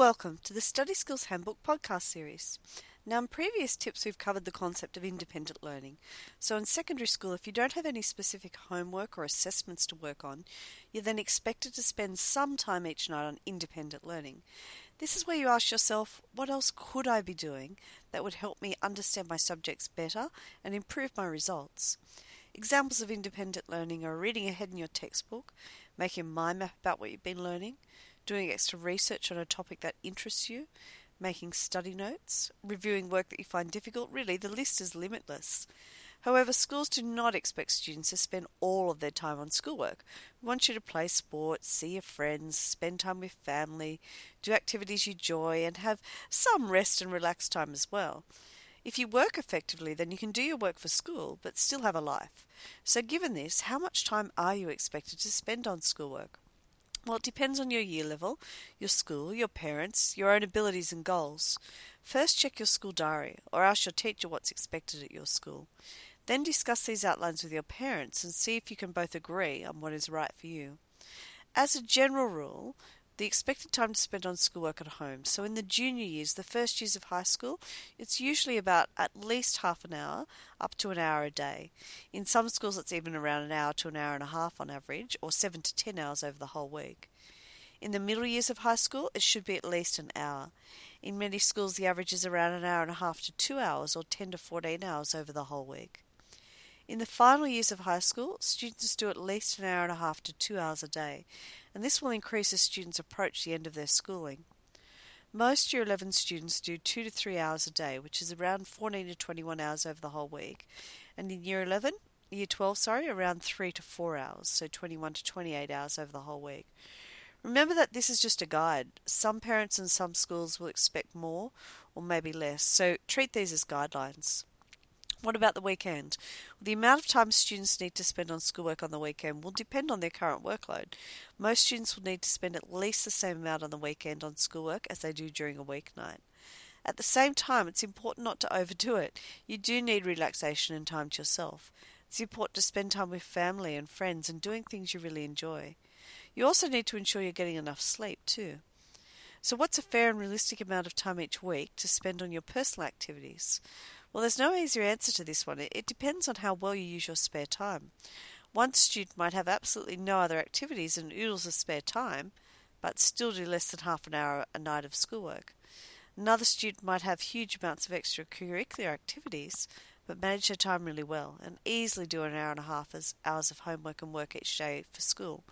Welcome to the Study Skills Handbook podcast series. Now, in previous tips, we've covered the concept of independent learning. So, in secondary school, if you don't have any specific homework or assessments to work on, you're then expected to spend some time each night on independent learning. This is where you ask yourself, what else could I be doing that would help me understand my subjects better and improve my results? Examples of independent learning are reading ahead in your textbook, making a mind map about what you've been learning, doing extra research on a topic that interests you, making study notes, reviewing work that you find difficult. Really, the list is limitless. However, schools do not expect students to spend all of their time on schoolwork. We want you to play sports, see your friends, spend time with family, do activities you enjoy, and have some rest and relaxed time as well. If you work effectively, then you can do your work for school but still have a life. So, given this, how much time are you expected to spend on schoolwork? Well, it depends on your year level, your school, your parents, your own abilities and goals. First, check your school diary or ask your teacher what's expected at your school. Then discuss these outlines with your parents and see if you can both agree on what is right for you. As a general rule, the expected time to spend on schoolwork at home. So, in the junior years, the first years of high school, it's usually about at least half an hour up to an hour a day. In some schools, it's even around an hour to an hour and a half on average, or seven to ten hours over the whole week. In the middle years of high school, it should be at least an hour. In many schools, the average is around an hour and a half to two hours, or 10 to 14 hours over the whole week. In the final years of high school, students do at least an hour and a half to two hours a day, and this will increase as students approach the end of their schooling. Most Year 11 students do 2 to 3 hours a day, which is around 14 to 21 hours over the whole week. And in Year 11, Year 12, sorry, around 3 to 4 hours, so 21 to 28 hours over the whole week. Remember that this is just a guide. Some parents and some schools will expect more or maybe less, so treat these as guidelines. What about the weekend? The amount of time students need to spend on schoolwork on the weekend will depend on their current workload. Most students will need to spend at least the same amount on the weekend on schoolwork as they do during a weeknight. At the same time, it's important not to overdo it. You do need relaxation and time to yourself. It's important to spend time with family and friends and doing things you really enjoy. You also need to ensure you're getting enough sleep, too. So, what's a fair and realistic amount of time each week to spend on your personal activities? Well, there's no easier answer to this one. It depends on how well you use your spare time. One student might have absolutely no other activities and oodles of spare time, but still do less than half an hour a night of schoolwork. Another student might have huge amounts of extracurricular activities, but manage their time really well and easily do an hour and a half as hours of homework and work each day for school.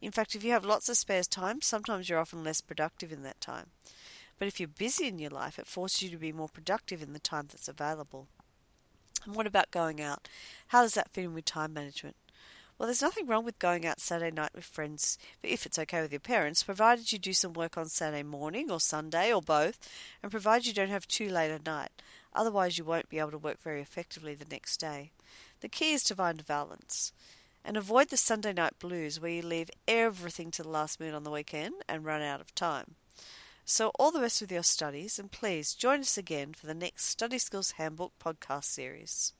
In fact, if you have lots of spare time, sometimes you're often less productive in that time. But if you're busy in your life, it forces you to be more productive in the time that's available. And what about going out? How does that fit in with time management? Well, there's nothing wrong with going out Saturday night with friends, but if it's okay with your parents, provided you do some work on Saturday morning or Sunday or both, and provided you don't have too late at night. Otherwise, you won't be able to work very effectively the next day. The key is to find a balance. And avoid the Sunday night blues where you leave everything to the last minute on the weekend and run out of time. So, all the best with your studies, and please join us again for the next Study Skills Handbook podcast series.